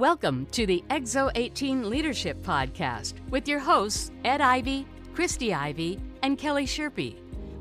Welcome to the Exo 18 Leadership Podcast with your hosts, Ed Ivy, Christy Ivy, and Kelly Sherpy.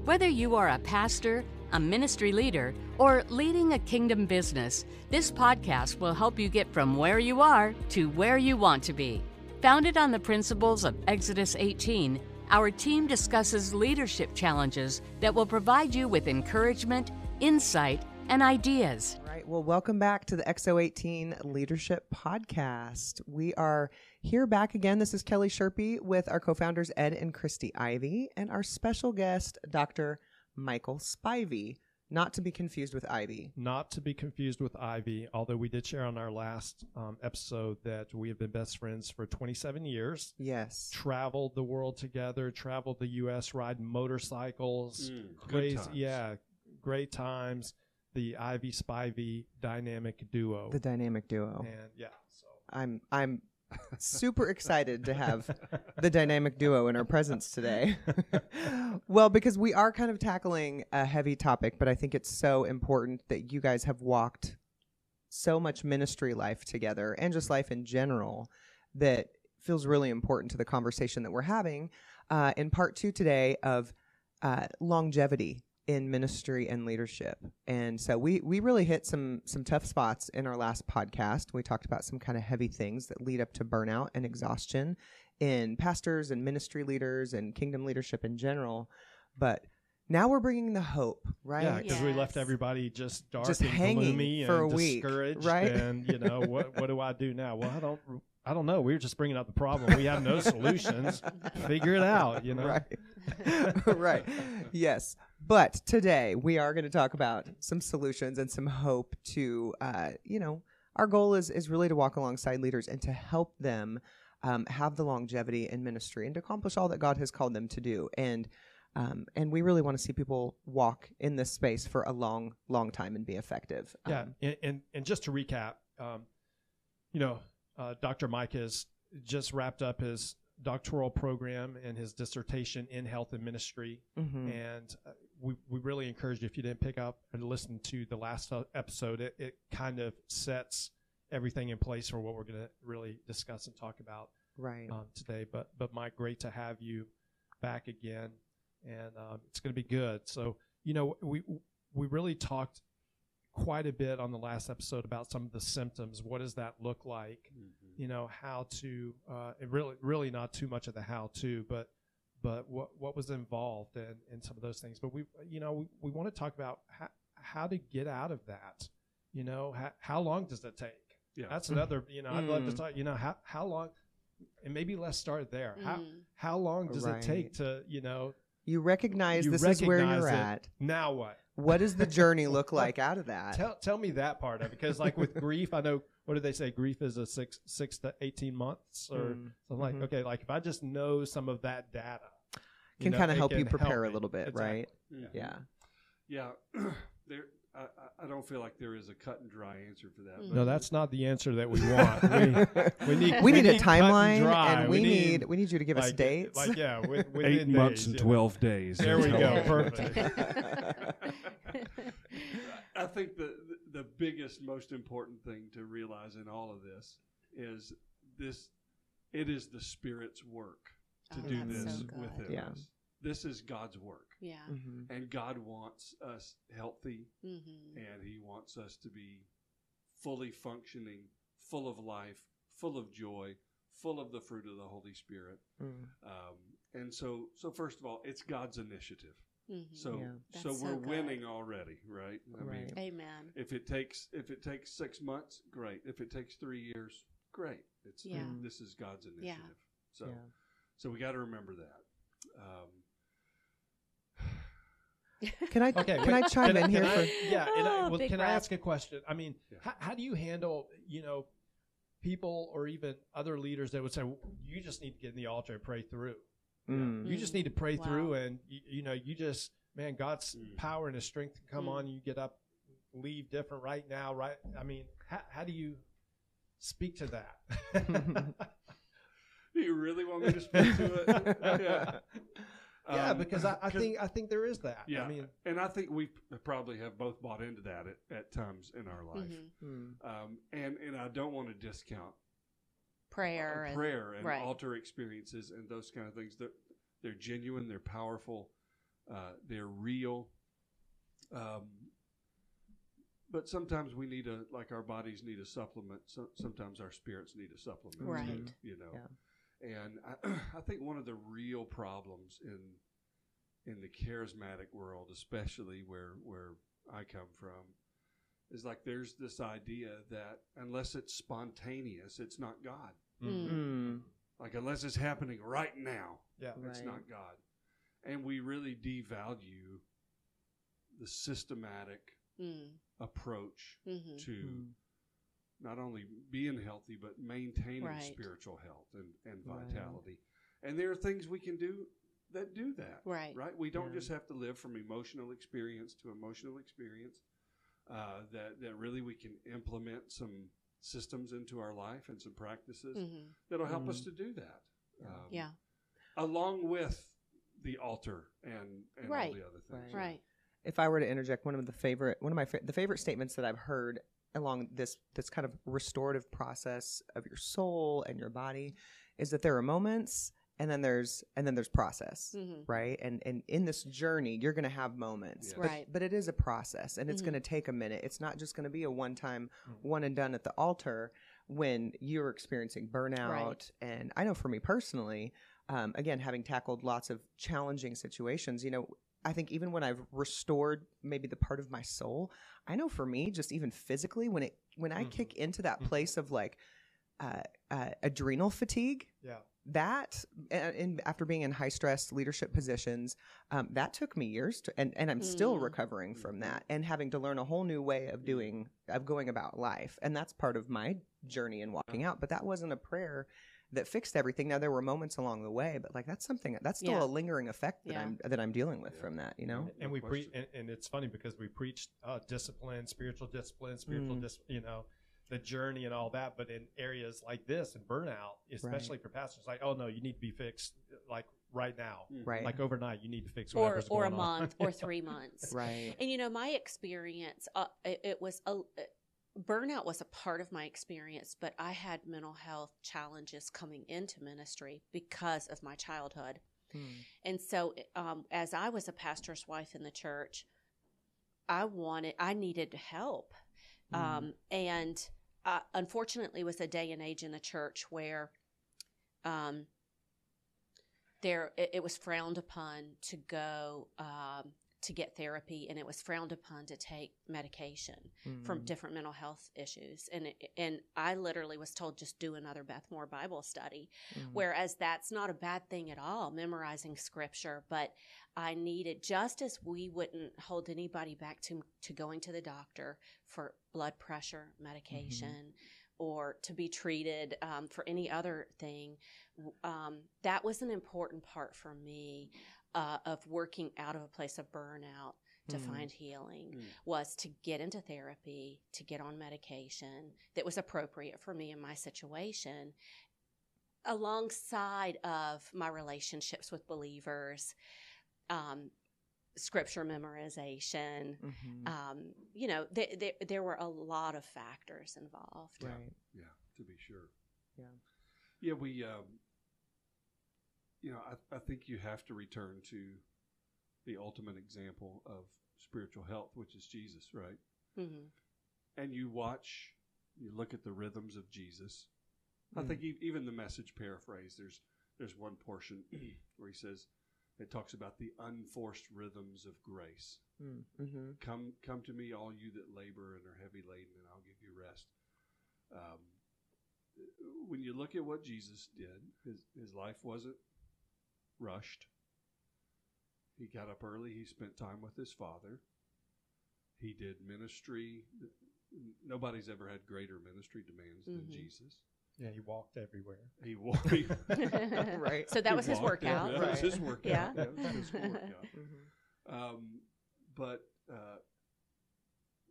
Whether you are a pastor, a ministry leader, or leading a kingdom business, this podcast will help you get from where you are to where you want to be. Founded on the principles of Exodus 18, our team discusses leadership challenges that will provide you with encouragement, insight, and ideas. All right. Well, welcome back to the Exo 18 Leadership Podcast. We are here back again. This is Kelly Sherpy with our co founders, Ed and Christy Ivy, and our special guest, Dr. Michael Spivey. Not to be confused with Ivy. Not to be confused with Ivy, although we did share on our last um, episode that we have been best friends for 27 years. Yes. Traveled the world together, traveled the U.S., ride motorcycles. Mm, good crazy, times. yeah, great times. The Ivy Spivey dynamic duo. The dynamic duo. and yeah, so I'm I'm super excited to have the dynamic duo in our presence today. well, because we are kind of tackling a heavy topic, but I think it's so important that you guys have walked so much ministry life together and just life in general that feels really important to the conversation that we're having uh, in part two today of uh, longevity in ministry and leadership. And so we we really hit some some tough spots in our last podcast. We talked about some kind of heavy things that lead up to burnout and exhaustion in pastors and ministry leaders and kingdom leadership in general. But now we're bringing the hope, right? yeah, because we left everybody just dark Just and hanging gloomy for and a week, discouraged, right? And you know what? What do I do now? Well, I don't. I don't know. We were just bringing up the problem. We have no solutions. Figure it out. You know. Right. right. Yes. But today we are going to talk about some solutions and some hope to, uh, you know, our goal is, is really to walk alongside leaders and to help them um, have the longevity in ministry and to accomplish all that God has called them to do. And um, and we really want to see people walk in this space for a long, long time and be effective. Yeah, Um, and, and and just to recap, um, you know, uh, Dr. Mike has just wrapped up his doctoral program and his dissertation in health and ministry, mhm. and uh, we we really encourage you if you didn't pick up and listen to the last uh, episode, it it kind of sets everything in place for what we're going to really discuss and talk about Right. um, today. But but Mike, great to have you back again, and um, it's going to be good. So you know we we really talked quite a bit on the last episode about some of the symptoms. What does that look like? Mm-hmm. You know how to uh, and really really not too much of the how to, but but what what was involved in, in some of those things. But we you know we, we want to talk about how, how to get out of that. You know how, how long does it take? Yeah. That's another, you know, I'd love to Mm. talk, you know, how, how long, and maybe let's start there. How, Mm. how long does it take to, you know, You recognize you this is where you're it. at. now what? What does the journey look like out of that? Tell, tell me that part of it. Because like with grief, I know, what do they say? Grief is a six, six to 18 months or Mm. something like, Mhm. okay, like if I just know some of that data. Can kind of help you can prepare a little bit, Exactly. right? Yeah. Yeah. Yeah. there. I, I- I don't feel like there is a cut and dry answer for that. Mm. but No, that's not the answer that we want. we, we need, we need a cut and timeline, and we, need, we need you to give us dates. Like, yeah, with, eight within months days, and you know. twelve days. There we go. Perfect. I think the the biggest, most important thing to realize in all of this is this: it is the Spirit's work to Oh, do this so good. within Yeah. us. This is God's work, Yeah. Mhm. and God wants us healthy, Mm-hmm. and He wants us to be fully functioning, full of life, full of joy, full of the fruit of the Holy Spirit. Mm. Um, and so, so first of all, it's God's initiative. Mm-hmm. So, Yeah. so we're so winning already, right? I Right. mean, Amen. if it takes if it takes six months, great. If it takes three years, great. It's Yeah. this is God's initiative. So, Yeah. so we got to remember that. Um, Can I Okay, can I chime can in here can for? I, yeah, and I, Oh, well, big can I ask a question? I mean, Yeah. how, how do you handle, you know, people or even other leaders that would say, well, you just need to get in the altar and pray through. Mm. You just need to pray Wow. through, and you, you know, you just, man, God's Mm. power and His strength can come Mm. on. You get up, leave different right now, right? I mean, how, how do you speak to that? do you really want me to speak to it? yeah. Yeah, Um, because I, I 'cause- think I think there is that. Yeah, I mean, and I think we probably have both bought into that at, at times in our life. Mhm. Mm. Um, and and I don't want to discount Prayer and prayer and right. altar experiences and those kind of things. They're they're genuine. They're powerful. Uh, they're real. Um, but sometimes we need a like our bodies need a supplement. So, sometimes our spirits need a supplement. too, Right. you know. Yeah. And I, I think one of the real problems in in the charismatic world, especially where where I come from, is like there's this idea that unless it's spontaneous, it's not God. Mm. Mm. Like unless it's happening right now, yeah, it's Right. not God. And we really devalue the systematic Mm. approach hmm to Mm. not only being healthy but maintaining Right. spiritual health and, and Right. vitality. And there are things we can do that do that. Right. Right? We don't Yeah. just have to live from emotional experience to emotional experience. Uh, that that really we can implement some systems into our life and some practices hmm that'll help us Mhm. to do that. Yeah. Um, Yeah. Along with the altar and, and Right. all the other things. Right. Right. if I were to interject one of the favorite one of my fa- the favorite statements that I've heard along this this kind of restorative process of your soul and your body is that there are moments and then there's and then there's process hmm right and and in this journey you're going to have moments Yeah. but, Right. but it is a process and it's Mhm. going to take a minute it's not just going to be a one time Mhm. one and done at the altar when you're experiencing burnout and i know for me personally um, again having tackled lots of challenging situations you know i think even when i've restored maybe the part of my soul i know for me just even physically when it when i Mhm. kick into that Mhm. place of like uh, uh, adrenal fatigue yeah. That and, and after being in high stress leadership positions um, that took me years to, and, and i'm still Mm. recovering from that and having to learn a whole new way of doing of going about life and that's part of my journey in walking out but that wasn't a prayer that fixed everything now there were moments along the way but like that's something that's still Yeah. a lingering effect that Yeah. i'm that i'm dealing with Yeah. from that you know and, and we pre question. and, and it's funny because we preach uh, discipline, spiritual discipline, spiritual Mm. dis- you know, the journey and all that. But in areas like this and burnout, especially for pastors, like oh no, you need to be fixed like right now, Mhm. right like overnight. You need to fix Or whatever's or a going on. month or three months. right And you know, my experience, uh, it, it was a burnout was a part of my experience, but I had mental health challenges coming into ministry because of my childhood. Hmm. And so, um, as I was a pastor's wife in the church, I wanted, I needed help. Mm. Um, and uh, unfortunately, was a day and age in the church where um, there it, it was frowned upon to go um, to get therapy, and it was frowned upon to take medication from Mm. different mental health issues. And it, and I literally was told just do another Beth Moore Bible study. Mm. Whereas that's not a bad thing at all, memorizing scripture. But I needed, just as we wouldn't hold anybody back to, to going to the doctor for blood pressure medication or to be treated um, for any other thing, um, that was an important part for me uh, of working out of a place of burnout to Mm. find healing Mm. was to get into therapy, to get on medication that was appropriate for me in my situation, alongside of my relationships with believers, um, scripture memorization. Mhm. Um, you know, th- th- there were a lot of factors involved. Yeah. right Yeah, to be sure. Yeah. Yeah, we, um, you know, I, I think you have to return to the ultimate example of spiritual health, which is Jesus, right? hmm And you watch, you look at the rhythms of Jesus. I Mm. think e- even the message paraphrase, there's there's one portion where he says, it talks about the unforced rhythms of grace. Mm. Mhm. Come, come to me, all you that labor and are heavy laden, and I'll give you rest. Um, when you look at what Jesus did, his his life wasn't rushed. He got up early. He spent time with his father. He did ministry. Nobody's ever had greater ministry demands than Mhm. Jesus. yeah, he walked everywhere. He walked. He, Right. So that he was his walked workout. everywhere. That was his workout. Yeah. that was his workout. Mhm. Um, but uh,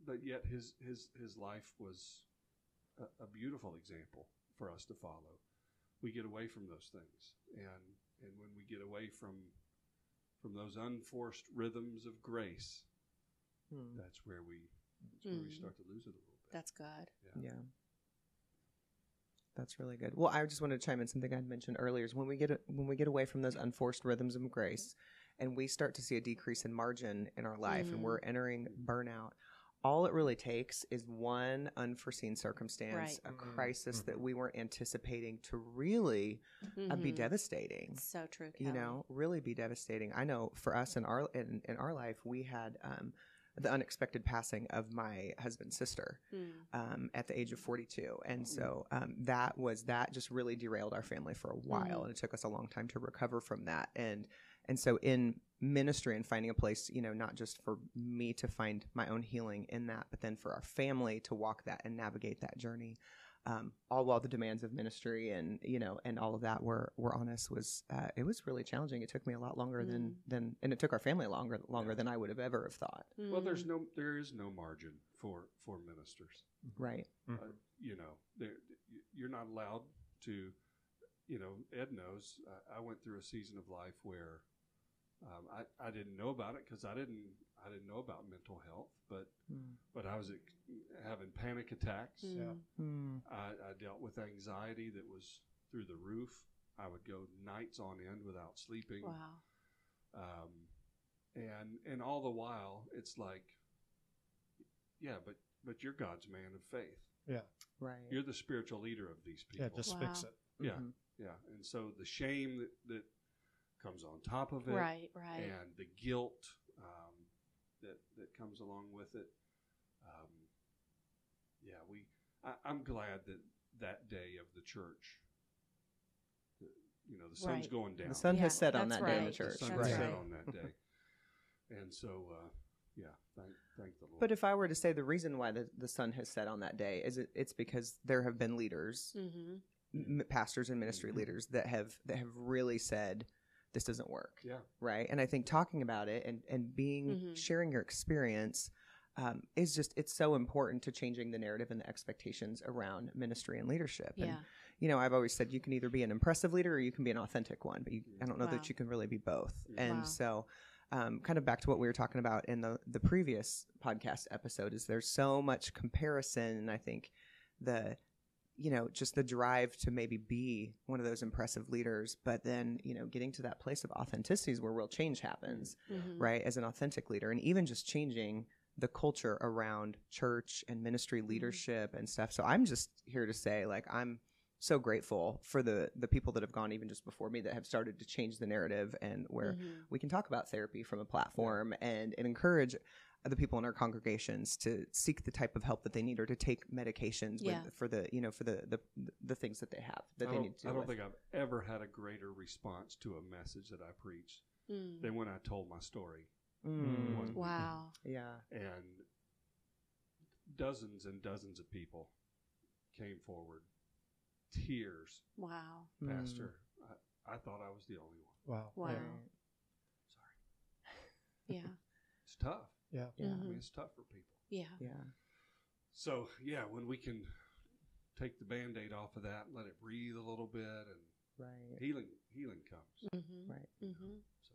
but yet his his his life was a, a beautiful example for us to follow. We get away from those things, and and when we get away from from those unforced rhythms of grace, Hmm. that's where we that's where we Mm. start to lose it a little bit. That's good. Yeah. That's really good. Well, I just wanted to chime in something I'd mentioned earlier is when we get when we get away from those unforced rhythms of grace and we start to see a decrease in margin in our life and Mm. we're entering burnout, all it really takes is one unforeseen circumstance, Right. a Mhm. crisis that Mhm. we weren't anticipating to really uh, be Mhm. devastating. So true. You know, really be devastating. I know for us in our in, in our life, we had um, the unexpected passing of my husband's sister Mm. um, at the age of 42 and so um, that was that just really derailed our family for a while Mhm. and it took us a long time to recover from that and and so in ministry and finding a place you know not just for me to find my own healing in that but then for our family to walk that and navigate that journey um, all while the demands of ministry and you know and all of that were were on us was uh, it was really challenging it took me a lot longer than Mm. than and it took our family longer longer Yeah. than i would have ever have thought Well, there's Mm. no there is no margin for for ministers. right Uh, you know, you're not allowed to. You know, Ed knows. I, I went through a season of life where um, I I didn't know about it because I didn't I didn't know about mental health, but Mm. but I was ex- having panic attacks. Mm. Yeah. Mm. I, I dealt with anxiety that was through the roof. I would go nights on end without sleeping. Wow. Um, and and all the while, it's like, yeah, but but you're God's man of faith. Yeah. right You're the spiritual leader of these people. Yeah, just fix it. yeah, Mhm. yeah. And so the shame that, that comes on top of it, Right. Right. and the guilt um, that that comes along with it. Um, yeah, we. I, I'm glad that that day of the church. that, You know, the sun's Right. going down. The sun Yeah, has set on that's that day in the church. The sun That's set right. on that day. and so, uh, yeah, thank thank the Lord. But if I were to say the reason why the, the sun has set on that day is it, it's because there have been leaders, Mm-hmm. m- pastors and ministry Mhm. leaders that have that have really said this doesn't work, yeah, right? And I think talking about it and and being Mhm. sharing your experience um, is just it's so important to changing the narrative and the expectations around ministry and leadership. And Yeah. you know, I've always said you can either be an impressive leader or you can be an authentic one, but you, I don't know Wow. that you can really be both. Wow. And so, um, kind of back to what we were talking about in the the previous podcast episode, is there's so much comparison, and I think the you know just the drive to maybe be one of those impressive leaders, but then you know getting to that place of authenticity is where real change happens Mhm. right as an authentic leader and even just changing the culture around church and ministry Mm-hmm. leadership and stuff so i'm just here to say like i'm so grateful for the the people that have gone even just before me that have started to change the narrative and where Mhm. we can talk about therapy from a platform and, and encourage the people in our congregations to seek the type of help that they need or to take medications Yeah. with, for the you know for the, the the things that they have that I they need to I don't with. think I've ever had a greater response to a message that I preached Mm. than when I told my story. Mm. One- Wow. yeah and dozens and dozens of people came forward, tears, Wow. Mm. Pastor. I, I thought I was the only one. Wow. Wow. Right. Yeah. It's tough. Yeah. yeah I Mhm. mean, it's tough for people. Yeah. yeah So yeah, when we can take the band-aid off of that and let it breathe a little bit, and right healing healing comes. Mm-hmm. right Mm-hmm. So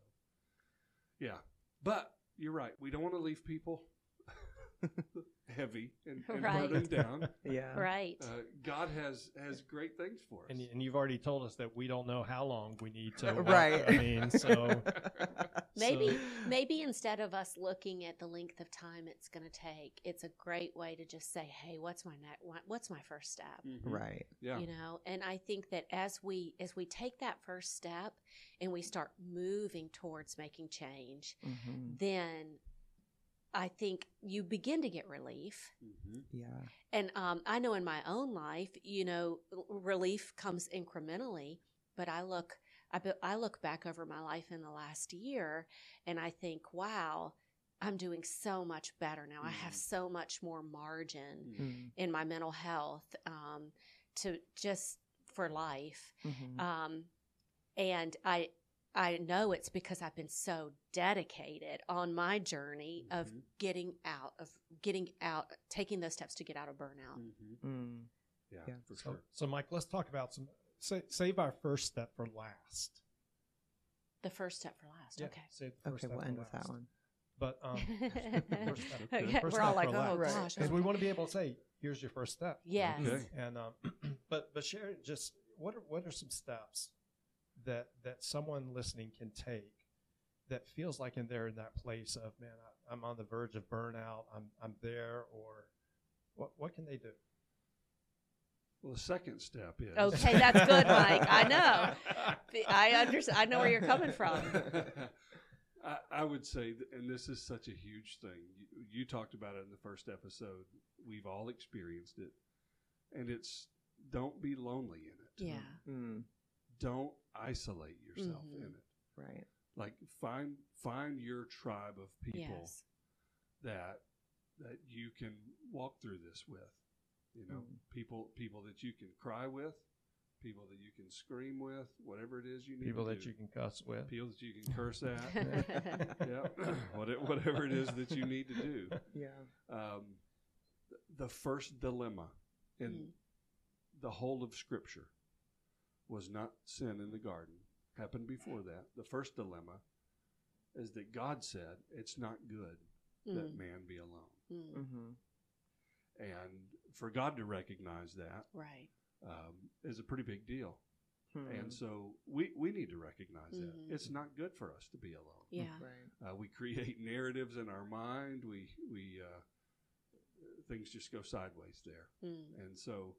yeah, but you're right. We don't want to leave people heavy and, and Right. burdened down. yeah Right. Uh, God has has great things for us. And, and you've already told us that we don't know how long we need to. Right. I mean, so Maybe so- maybe instead of us looking at the length of time it's going to take, it's a great way to just say, "Hey, what's my next? What's my first step?" Mhm. right Yeah. You know, and I think that as we as we take that first step and we start moving towards making change, hmm then I think you begin to get relief. hmm yeah And um, I know in my own life, you know, relief comes incrementally. But I look, I, be- I look back over my life in the last year, and I think, wow, I'm doing so much better now. I have so much more margin Mm. in my mental health um, to just for life. Mhm. Um, and I, I know it's because I've been so dedicated on my journey of Mhm. getting out of getting out, taking those steps to get out of burnout. hmm Mm. Yeah, Yeah. for So, sure. so Mike, let's talk about some. Sa- save our first step for last. The first step for last. Yeah, Okay. save the first Okay, step we'll for end with that one. But um, first step, Okay, first We're all like, oh last. gosh. because we want to be able to say, "Here's your first step." Yes. Okay. And um, but but share just what are what are some steps that that someone listening can take that feels like in they're in that place of man, I, I'm on the verge of burnout. I'm I'm there, or what what can they do? Well, the second step is Okay, that's good, Mike. I know. I understand. I know where you're coming from. I, I would say, th- and this is such a huge thing. You, you talked about it in the first episode. We've all experienced it, and it's don't be lonely in it. Yeah. Mm, Don't isolate yourself Mhm. in it. right. Like find find your tribe of people Yes. that that you can walk through this with. You know, Mm. people people that you can cry with, people that you can scream with, whatever it is you need. People to that do. you can cuss with. people that you can curse at. yeah, What it- whatever it is that you need to do. Yeah. Um, the first dilemma in Mm. the whole of Scripture was not sin in the garden. Happened before that. The first dilemma is that God said it's not good that Mm, man be alone, mm, Mm-hmm. and for God to recognize that Right. um, is a pretty big deal. Hmm. And so we, we need to recognize Mhm. that it's not good for us to be alone. Yeah. Right. Uh, we create narratives in our mind. We we uh, things just go sideways there, Mm, and so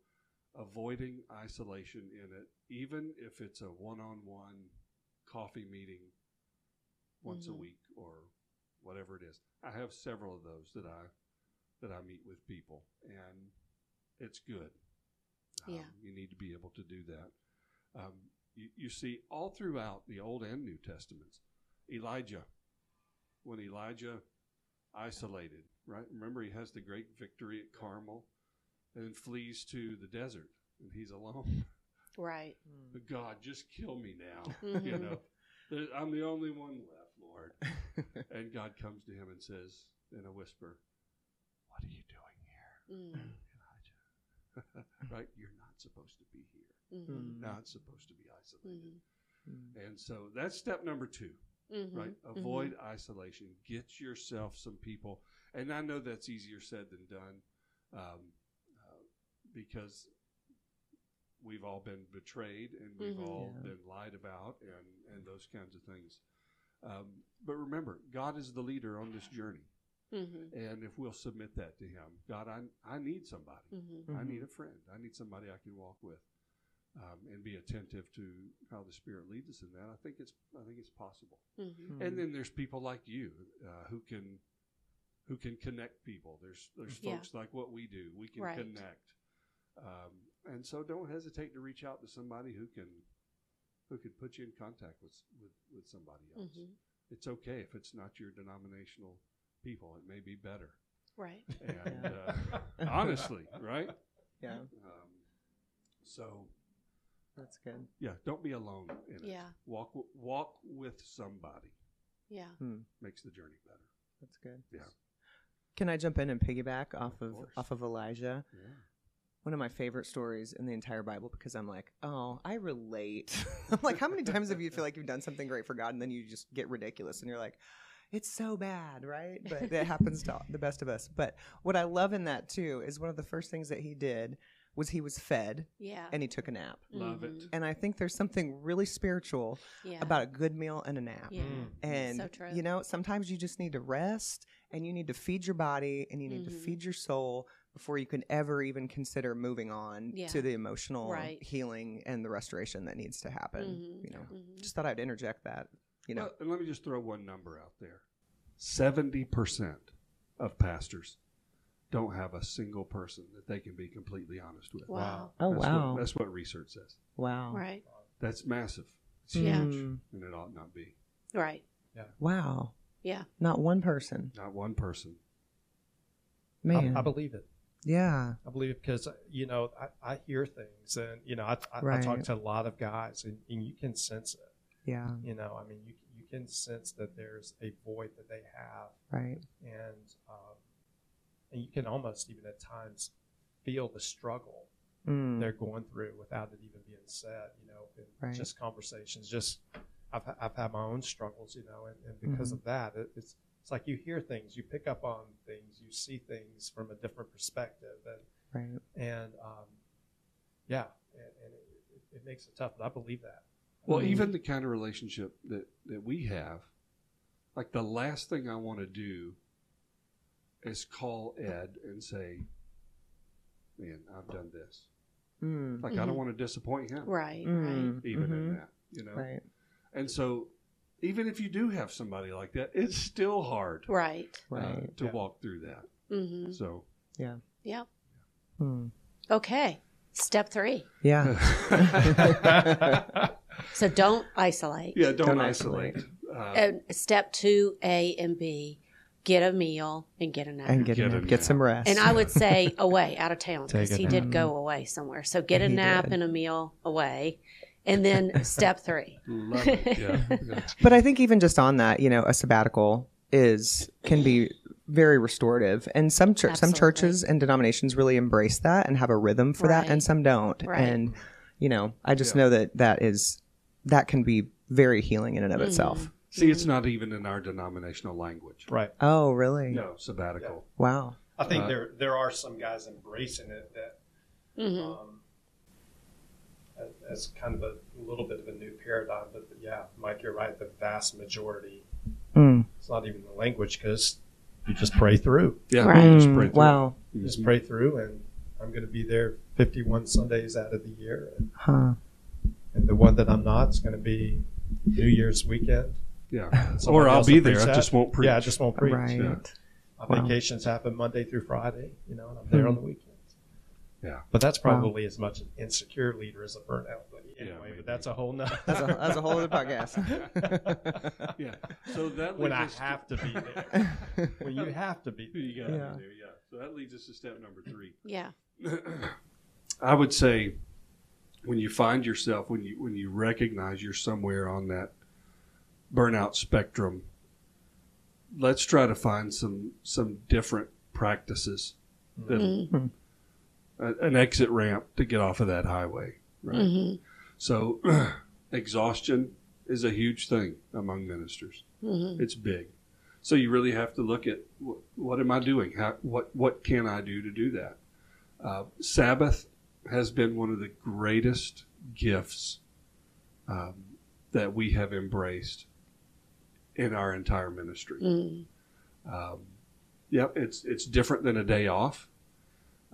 avoiding isolation in it, even if it's a one-on-one coffee meeting once a Mhm. week or whatever it is. I have several of those that I that I meet with people, and it's good. Um, Yeah. you need to be able to do that. Um, you, you see all throughout the Old and New Testaments, Elijah, when Elijah isolated, right? Remember, he has the great victory at Carmel, and flees to the desert, and he's alone. Right. But God, just kill me now. Mhm. You know, There- I'm the only one left, Lord. And God comes to him and says in a whisper, "What are you doing here, Mm, Elijah? right? You're not supposed to be here. mhm, Not supposed to be isolated." mhm, And so that's step number two. mhm, right? mhm. Avoid isolation. Get yourself some people. And I know that's easier said than done um, because we've all been betrayed and we've Mhm. all Yeah. been lied about and, and those kinds of things. Um, but remember, God is the leader on this journey. Mhm, And if we'll submit that to Him, God, I, I need somebody. mhm. I need a friend. I need somebody I can walk with, um, and be attentive to how the Spirit leads us in that. I think it's I think it's possible. Mhm. And then there's people like you uh, who can who can connect people. There's there's Yeah. folks like what we do. We can Right. connect, um, and so don't hesitate to reach out to somebody who can who can put you in contact with with, with somebody else. Mhm. It's okay if it's not your denominational people. It may be better. Right. And uh, honestly, right? Yeah, Um, so that's good. yeah, don't be alone in it. Yeah. Walk w- walk with somebody Yeah. makes the journey better. That's good. Yeah. Can I jump in and piggyback off Of of, off of Elijah? Yeah. One of my favorite stories in the entire Bible because I'm like, oh, I relate. I'm like, how many times have you feel like you've done something great for God and then you just get ridiculous and you're like, it's so bad, right? But it happens to the best of us. But what I love in that too is one of the first things that he did was he was fed Yeah. and he took a nap. Love it. Mhm. And I think there's something really spiritual Yeah. about a good meal and a nap. Yeah. Mm. And So true. you know, sometimes you just need to rest and you need to feed your body and you need Mhm. to feed your soul before you can ever even consider moving on Yeah. to the emotional Right. healing and the restoration that needs to happen. Mhm. You know, Mhm. just thought I'd interject that. You know, Well, and let me just throw one number out there 70% of pastors don't have a single person that they can be completely honest with. Wow. oh That's wow, What, that's what research says. wow, Right. That's massive. It's Yeah. huge, Mm, and it ought not be. Right. Yeah. wow, Yeah. not one person, Not one person. man. I, I believe it. Yeah, I believe it because you know I, I hear things and you know I, I, I talk to a lot of guys and, and you can sense it. yeah, You know, I mean, you you can sense that there's a void that they have, right, and um, and you can almost even at times feel the struggle Mm, they're going through without it even being said. You know, in Right. just conversations. Just I've I've had my own struggles, you know, and, and because Mhm. of that, it, it's it's like you hear things, you pick up on things, you see things from a different perspective, and Right. and um, yeah, and, and it, it, it makes it tough. But I believe that. Well, Mhm. even the kind of relationship that, that we have, like the last thing I want to do is call Ed and say, Man, I've done this. Mm. Like, I don't Mhm. want to disappoint him, Right, right. Mm. even in Mhm. that, you know? Right. And so, even if you do have somebody like that, it's still hard Right. uh, Right. to Yeah. walk through that. Mm-hmm. So, Yeah. Yep. Mm. Okay. Step three. Yeah. So don't isolate. yeah, don't, Don't isolate. Uh, And step two, A and B, get a meal and get a nap. and get Get a a nap. get some rest. And I would say away, out of town, because he nap. did go away somewhere. So get a nap did. and a meal away. And then step three. love it. Yeah. yeah. But I think even just on that, you know, a sabbatical is can be very restorative, and some chur- some churches and denominations really embrace that and have a rhythm for that, and some don't. Right. And you know, I just Yeah. know that that is that can be very healing in and of Mhm. itself. See, it's not even in our denominational language. Right. Oh, really? No, sabbatical. Wow. I think Uh, there there are some guys embracing it that hmm um, as, as kind of a little bit of a new paradigm. But yeah, Mike, you're right. The vast majority, Mm. it's not even the language because you just pray through. Yeah, Right. just Mm, pray through. wow. You just pray through, and I'm going to be there 51 Sundays out of the year, and, Huh. and the one that I'm not is going to be New Year's weekend. Yeah. Or I'll be there. preach I just won't preach. Yeah, I just won't preach. Right. Yeah. My Wow. vacations happen Monday through Friday, you know, and I'm there Hmm. on the weekends. Yeah. But that's Wow. probably as much an insecure leader as a burnout lady Yeah, anyway, maybe. but that's a whole nother. That's a, that's a whole other podcast. Yeah. So that when leads I us to- have to be there. when you have to be you there. got Yeah. there. Yeah. So that leads us to step number three. Yeah. I would say when you find yourself when you when you recognize you're somewhere on that burnout spectrum, let's try to find some some different practices that hmm a- an exit ramp to get off of that highway. Right. hmm So exhaustion is a huge thing among ministers. hmm It's big. So you really have to look at what, what am I doing? How, what what can I do to do that? Uh, Sabbath has been one of the greatest gifts um, that we have embraced in our entire ministry. hmm Um, yep, it's it's different than a day off.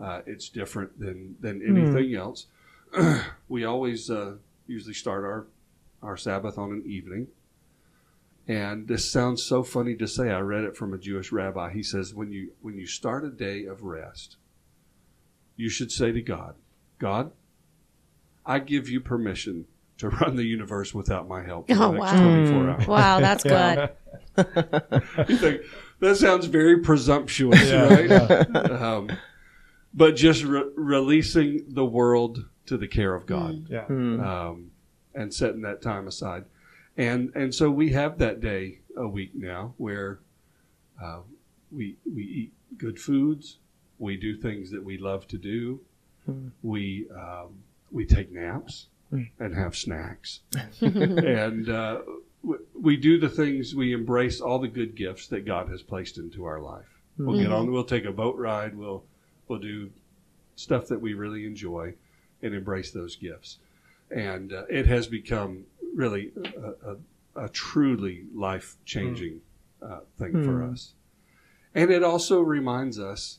Uh, it's different than than anything else. we always uh, usually start our our Sabbath on an evening. And this sounds so funny to say. I read it from a Jewish rabbi. He says when you when you start a day of rest, you should say to God, God, I give you permission to run the universe without my help for Oh, the next wow. 24 Mm. hours. Wow, that's good. You think, that sounds very presumptuous, Yeah, right? Um, but just re- releasing the world to the care of God Yeah. Hmm. um, and setting that time aside. And and so we have that day a week now where uh, we we eat good foods, we do things that we love to do, Hmm. we um, we take naps Hmm. and have snacks, and uh, w- we do the things we embrace all the good gifts that God has placed into our life. We'll get on. We'll take a boat ride. We'll we'll do stuff that we really enjoy, and embrace those gifts. And uh, it has become really a, a, a truly life changing uh, thing for Hmm. us. And it also reminds us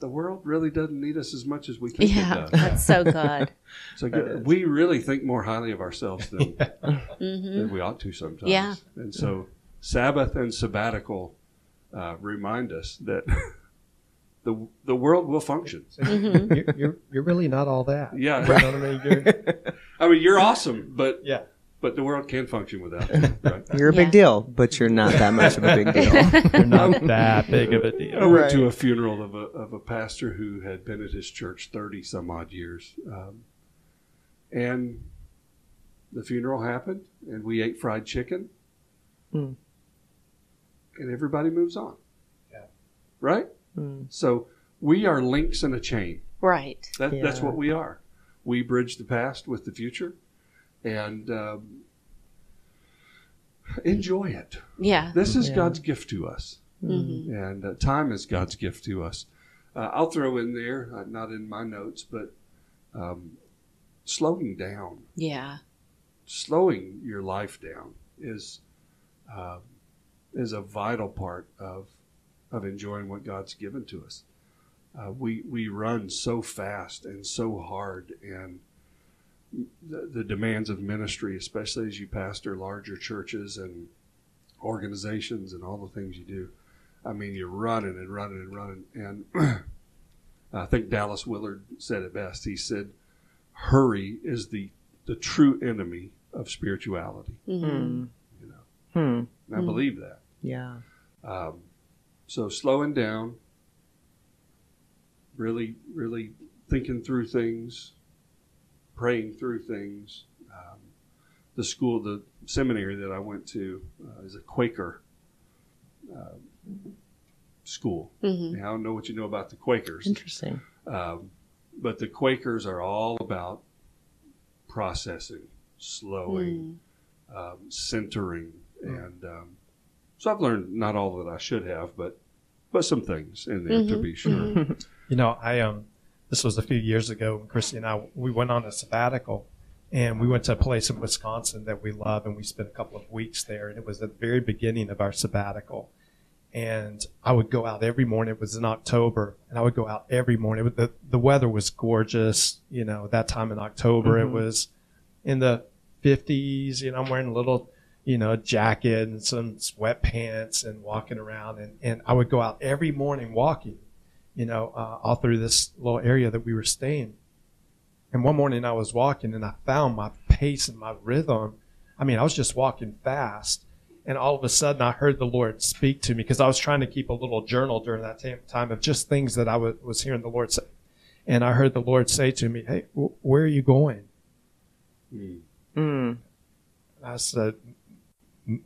the world really doesn't need us as much as we think yeah, it does. that's so good. So That is. we really think more highly of ourselves than, hmm than we ought to sometimes. Yeah. And so Sabbath and sabbatical uh, remind us that the the world will function. hmm you're, you're, you're really not all that. Yeah. You know what I mean? You're, I mean, you're awesome, but yeah. but the world can function without you. Right? You're a big Yeah. deal, but you're not that much of a big deal. You're not that big of a I deal. went to a funeral of a of a pastor who had been at his church thirty some odd years, um, and the funeral happened, and we ate fried chicken, Hmm. and everybody moves on. Yeah. Right. Hmm. So we are links in a chain. Right. That, That's what we are. We bridge the past with the future, and um, enjoy it. Yeah. This is Yeah. God's gift to us, Mhm. and uh, time is God's gift to us. Uh, I'll throw in there, uh, not in my notes, but um, slowing down, Yeah. slowing your life down is uh, is a vital part of of enjoying what God's given to us. Uh, we we run so fast and so hard, and the, the demands of ministry, especially as you pastor larger churches and organizations and all the things you do. I mean, you're running and running and running, and I think Dallas Willard said it best. He said, "Hurry is the the true enemy of spirituality." Mhm. Hmm. You know, Hmm. and I Mm. believe that. Yeah. Um, so slowing down, really, really thinking through things, praying through things. Um, the school, the seminary that I went to uh, is a Quaker uh, school. Mhm. Now, I don't know what you know about the Quakers, Interesting. um, but the Quakers are all about processing, slowing, Mm. um, centering, and um, so I've learned not all that I should have, but but some things in there to Mhm, be sure. mhm. You know, I um, this was a few years ago. when Christy and I we went on a sabbatical, and we went to a place in Wisconsin that we love, and we spent a couple of weeks there. And it was at the very beginning of our sabbatical, and I would go out every morning. It was in October, and I would go out every morning. It- The the weather was gorgeous. You know, that time in October, Mhm. it was in the 50s. You know, I'm wearing a little you know, jacket and some sweatpants and walking around. And, and I would go out every morning walking, you know, uh, all through this little area that we were staying. And one morning I was walking and I found my pace and my rhythm. I mean, I was just walking fast. And all of a sudden I heard the Lord speak to me because I was trying to keep a little journal during that time of just things that I was hearing the Lord say. And I heard the Lord say to me, Hey, wh- where are you going? Mm. Mm. I said, "N-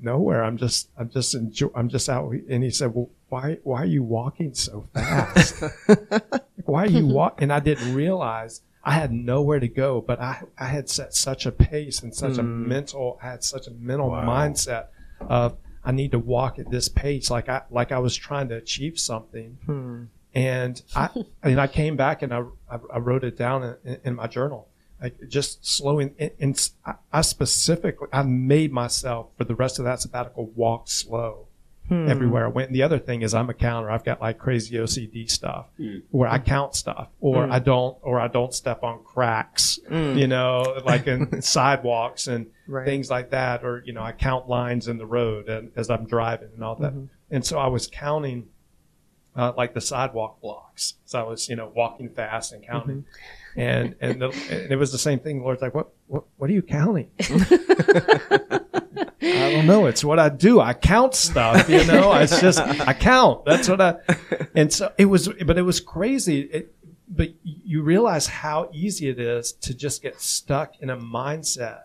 nowhere. I'm just, I'm just enjoy, I'm just out. And he said, well, why, why are you walking so fast? why are you walk? And I didn't realize I had nowhere to go, but I, I had set such a pace and such a Mm. mental, I had such a mental Wow. mindset of I need to walk at this pace. Like I, like I was trying to achieve something. Hmm. And I, and I came back and I, I, I wrote it down in, in my journal. Like just slowing, and, and I- I specifically, I made myself for the rest of that sabbatical walk slow Hmm. everywhere I went. And the other thing is I'm a counter. I've got like crazy OCD stuff Mm. where I count stuff or Mm. I don't, or I don't step on cracks, Mm. you know, like in sidewalks and Right. things like that. Or, you know, I count lines in the road and, as I'm driving and all that. Mhm. And so I was counting uh, like the sidewalk blocks. So I was, you know, walking fast and counting. And and, the, and it was the same thing. The Lord's like, what, what, what are you counting? I don't know. It's what I do. I count stuff, you know, it's just, I count. That's what I, and so it was, but it was crazy. It, but you realize how easy it is to just get stuck in a mindset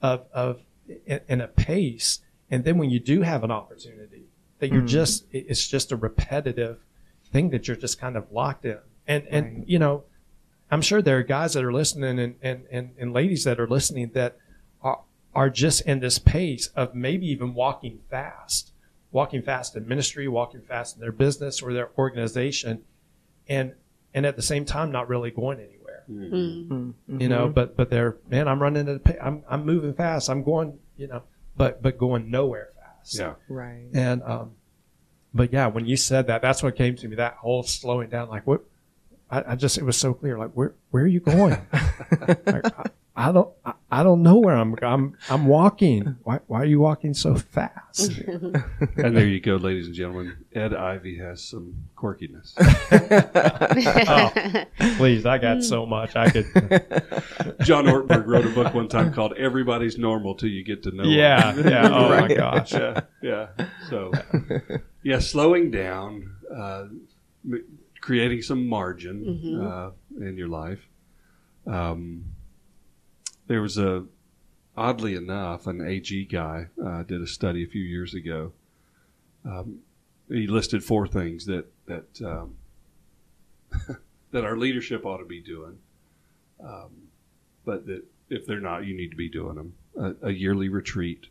of, of, in, a pace. And then when you do have an opportunity that you're Mm. just, it's just a repetitive thing that you're just kind of locked in. And, and, you know, I'm sure there are guys that are listening and, and, and, and ladies that are listening that are, are just in this pace of maybe even walking fast, walking fast in ministry, walking fast in their business or their organization, and and at the same time not really going anywhere. Mm. Mm. Mm. You know, Mhm. but but they're man, I'm running at a pace, I'm I'm moving fast, I'm going, you know, but but going nowhere fast. Yeah. Right. And um, but yeah, when you said that, that's what came to me. That whole slowing down, like what. I, I just it was so clear. Like where where are you going? Like, I, I don't I, I don't know where I'm I'm I'm walking. Why why are you walking so fast? And there you go, ladies and gentlemen. Ed Ivy has some quirkiness. Please, I got so much I could. John Ortberg wrote a book one time called "Everybody's Normal Till You Get to Know." Yeah, yeah. Oh my gosh. yeah, yeah. So, yeah, slowing down, uh, m- creating some margin Mhm. uh, in your life. Um, there was a, oddly enough, an AG guy uh, did a study a few years ago. Um, he listed four things that that um, that our leadership ought to be doing, um, but that if they're not, you need to be doing them. A, a yearly retreat,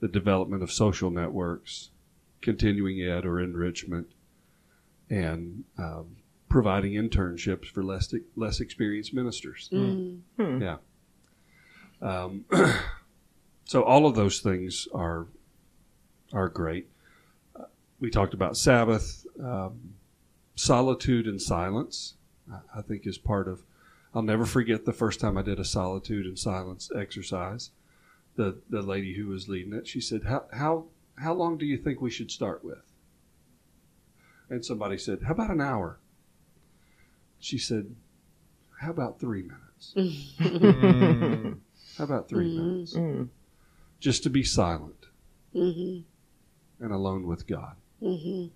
the development of social networks, continuing ed or enrichment, and um, providing internships for less less experienced ministers. Mm. Hmm. Yeah. Um, so all of those things are are great. Uh, we talked about Sabbath, um, solitude and silence. I, I think is part of. I'll never forget the first time I did a solitude and silence exercise. The the lady who was leading it, she said, "How how how long do you think we should start with?" And somebody said, "How about an hour?" She said, "How about three minutes?" Mm. How about 3 Mhm. minutes? Mm. Just to be silent Mhm. and alone with God. Mhm.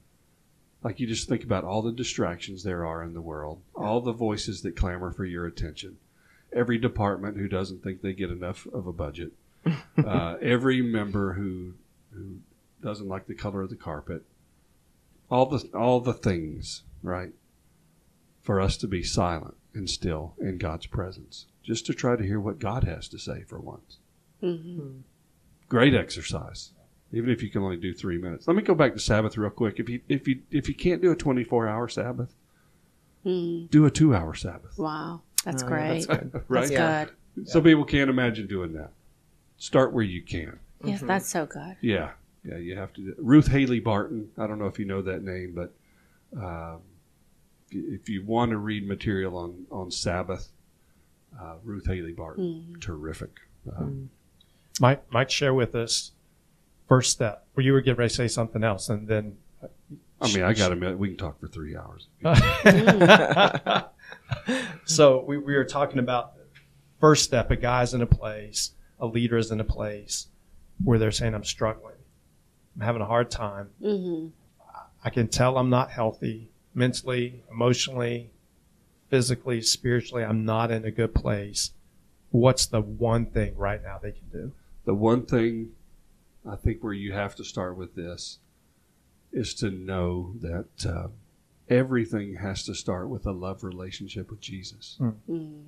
Like you just think about all the distractions there are in the world, all the voices that clamor for your attention, every department who doesn't think they get enough of a budget, uh, every member who who doesn't like the color of the carpet, all the all the things, right? For us to be silent and still in God's presence, just to try to hear what God has to say for once. Mhm. great exercise even if you can only do three minutes let me go back to sabbath real quick if you if you if you can't do a 24 hour sabbath Mm. do a two hour sabbath Wow, that's Oh, great. that's good. right That's Yeah. good. some people can't imagine doing that start where you can Yes, Mhm. that's so good. yeah yeah you have to ruth haley barton i don't know if you know that name but um, if you- if you want to read material on on sabbath uh, ruth haley barton Mm. terrific um, Mm. Mike, Mike, share with us first step. Well, you were getting ready to say something else, and then. i mean i got a minute we can talk for three hours so we, we were talking about first step a guy's in a place a leader is in a place where they're saying i'm struggling i'm having a hard time Mhm. i can tell i'm not healthy mentally emotionally physically spiritually i'm not in a good place what's the one thing right now they can do the one thing I think where you have to start with this is to know that uh, everything has to start with a love relationship with Jesus. Mm.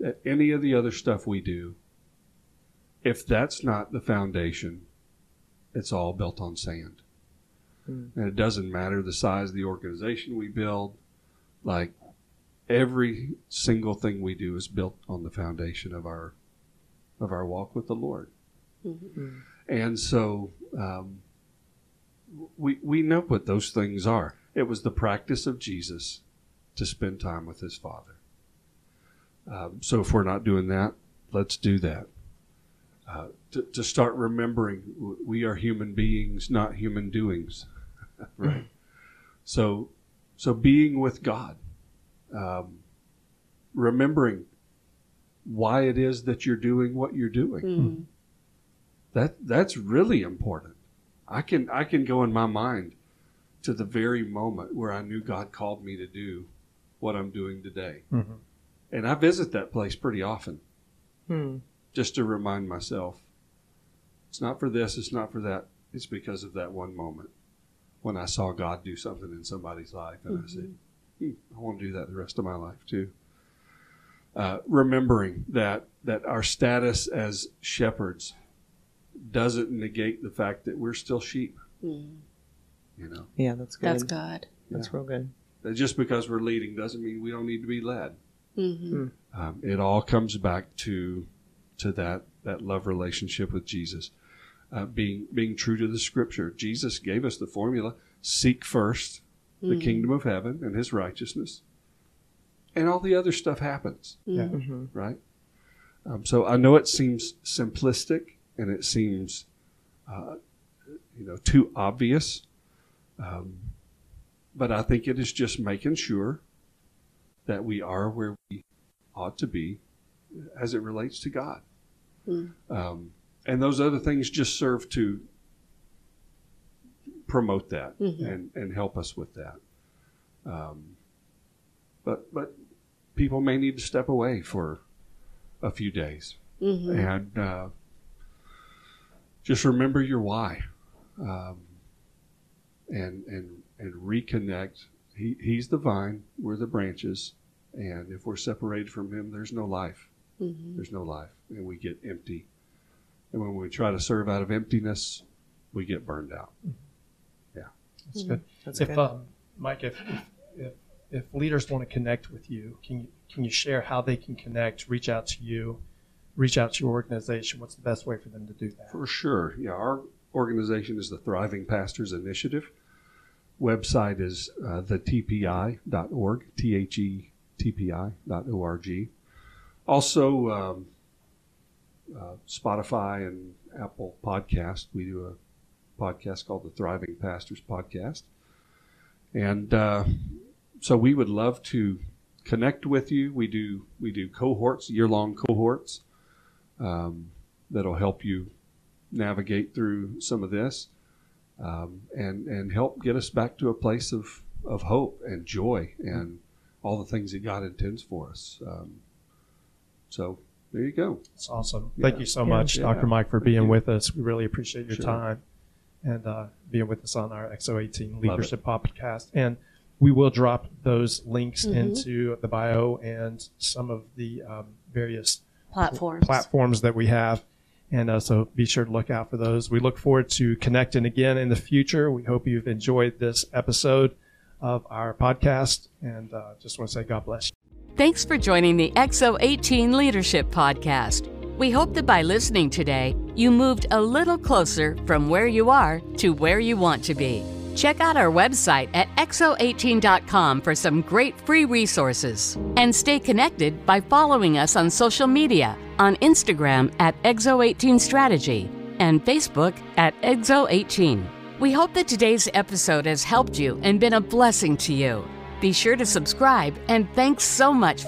That Any of the other stuff we do, if that's not the foundation, it's all built on sand. Mm. And it doesn't matter the size of the organization we build, like every single thing we do is built on the foundation of our of our walk with the Lord. Mhm. Mm. And so um, we we know what those things are. It was the practice of Jesus to spend time with his Father. Um, so if we're not doing that, let's do that. Uh, to, to start remembering we are human beings, not human doings. right. So so being with God, um, remembering why it is that you're doing what you're doing Mm. that that's really important i can i can go in my mind to the very moment where i knew god called me to do what i'm doing today mm-hmm. and i visit that place pretty often Hmm. just to remind myself it's not for this it's not for that. It's because of that one moment when i saw god do something in somebody's life and i said hmm, i want to do that the rest of my life too. Uh, remembering that that our status as shepherds doesn't negate the fact that we're still sheep. Mm. you know? Yeah, that's good. That's good. That's real good. that just because we're leading doesn't mean we don't need to be led. Hmm. Um, it all comes back to to that that love relationship with Jesus, uh, being being true to the Scripture. Jesus gave us the formula: seek first the Mhm. kingdom of heaven and His righteousness, and all the other stuff happens. Yeah. Mhm. hmm Right. Um, so I know it seems simplistic and it seems, uh, you know, too obvious, um, but I think it is just making sure that we are where we ought to be as it relates to God. Mm. Um, and those other things just serve to promote that Mhm. and, and help us with that. Um, but but people may need to step away for a few days Mhm. and uh, just remember your why um, and and and reconnect. He, he's the vine, we're the branches, and if we're separated from him, there's no life. Mhm. There's no life, and we get empty And when we try to serve out of emptiness, we get burned out. Yeah. That's good. That's if good. um, Mike, if, if if if leaders want to connect with you, can you can you share how they can connect, reach out to you, reach out to your organization? What's the best way for them to do that? For sure. Yeah, our organization is the Thriving Pastors Initiative. Website is uh, thetpi.org, T H E T P I.org. Also, um, uh, Spotify and Apple Podcast. We do a podcast called the Thriving Pastors Podcast. And uh, so we would love to connect with you. We do we do cohorts, year long cohorts um, that'll help you navigate through some of this um, and and help get us back to a place of of hope and joy and all the things that God intends for us. Um, so there you go. It's awesome. Yeah. Thank you so Yeah. much, Yeah. Dr. Mike, for Thank being you. with us. We really appreciate your Sure. time and uh, being with us on our Exo 18 Leadership Podcast. And we will drop those links Mhm. into the bio and some of the um, various Platforms. platforms that we have. And uh, so be sure to look out for those. We look forward to connecting again in the future. We hope you've enjoyed this episode of our podcast. And uh, just want to say God bless you. Thanks for joining the Exo 18 Leadership Podcast. We hope that by listening today, you moved a little closer from where you are to where you want to be. Check out our website at exo18.com for some great free resources. And stay connected by following us on social media on Instagram at Exo18Strategy and Facebook at Exo18. We hope that today's episode has helped you and been a blessing to you. Be sure to subscribe, and thanks so much